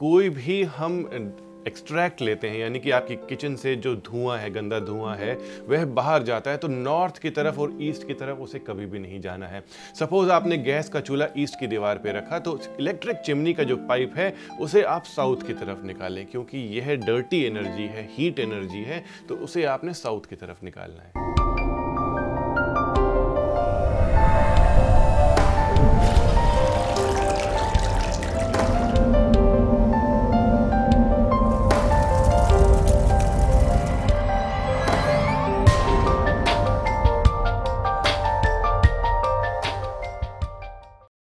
कोई भी हम एक्सट्रैक्ट लेते हैं, यानी कि आपकी किचन से जो धुआँ है, गंदा धुआँ है, वह बाहर जाता है तो नॉर्थ की तरफ़ और ईस्ट की तरफ़ उसे कभी भी नहीं जाना है। सपोज़ आपने गैस का चूल्हा ईस्ट की दीवार पे रखा तो इलेक्ट्रिक चिमनी का जो पाइप है, उसे आप साउथ की तरफ़ निकालें, क्योंकि यह डर्टी एनर्जी है हीट एनर्जी है तो उसे आपने साउथ की तरफ़ निकालना है।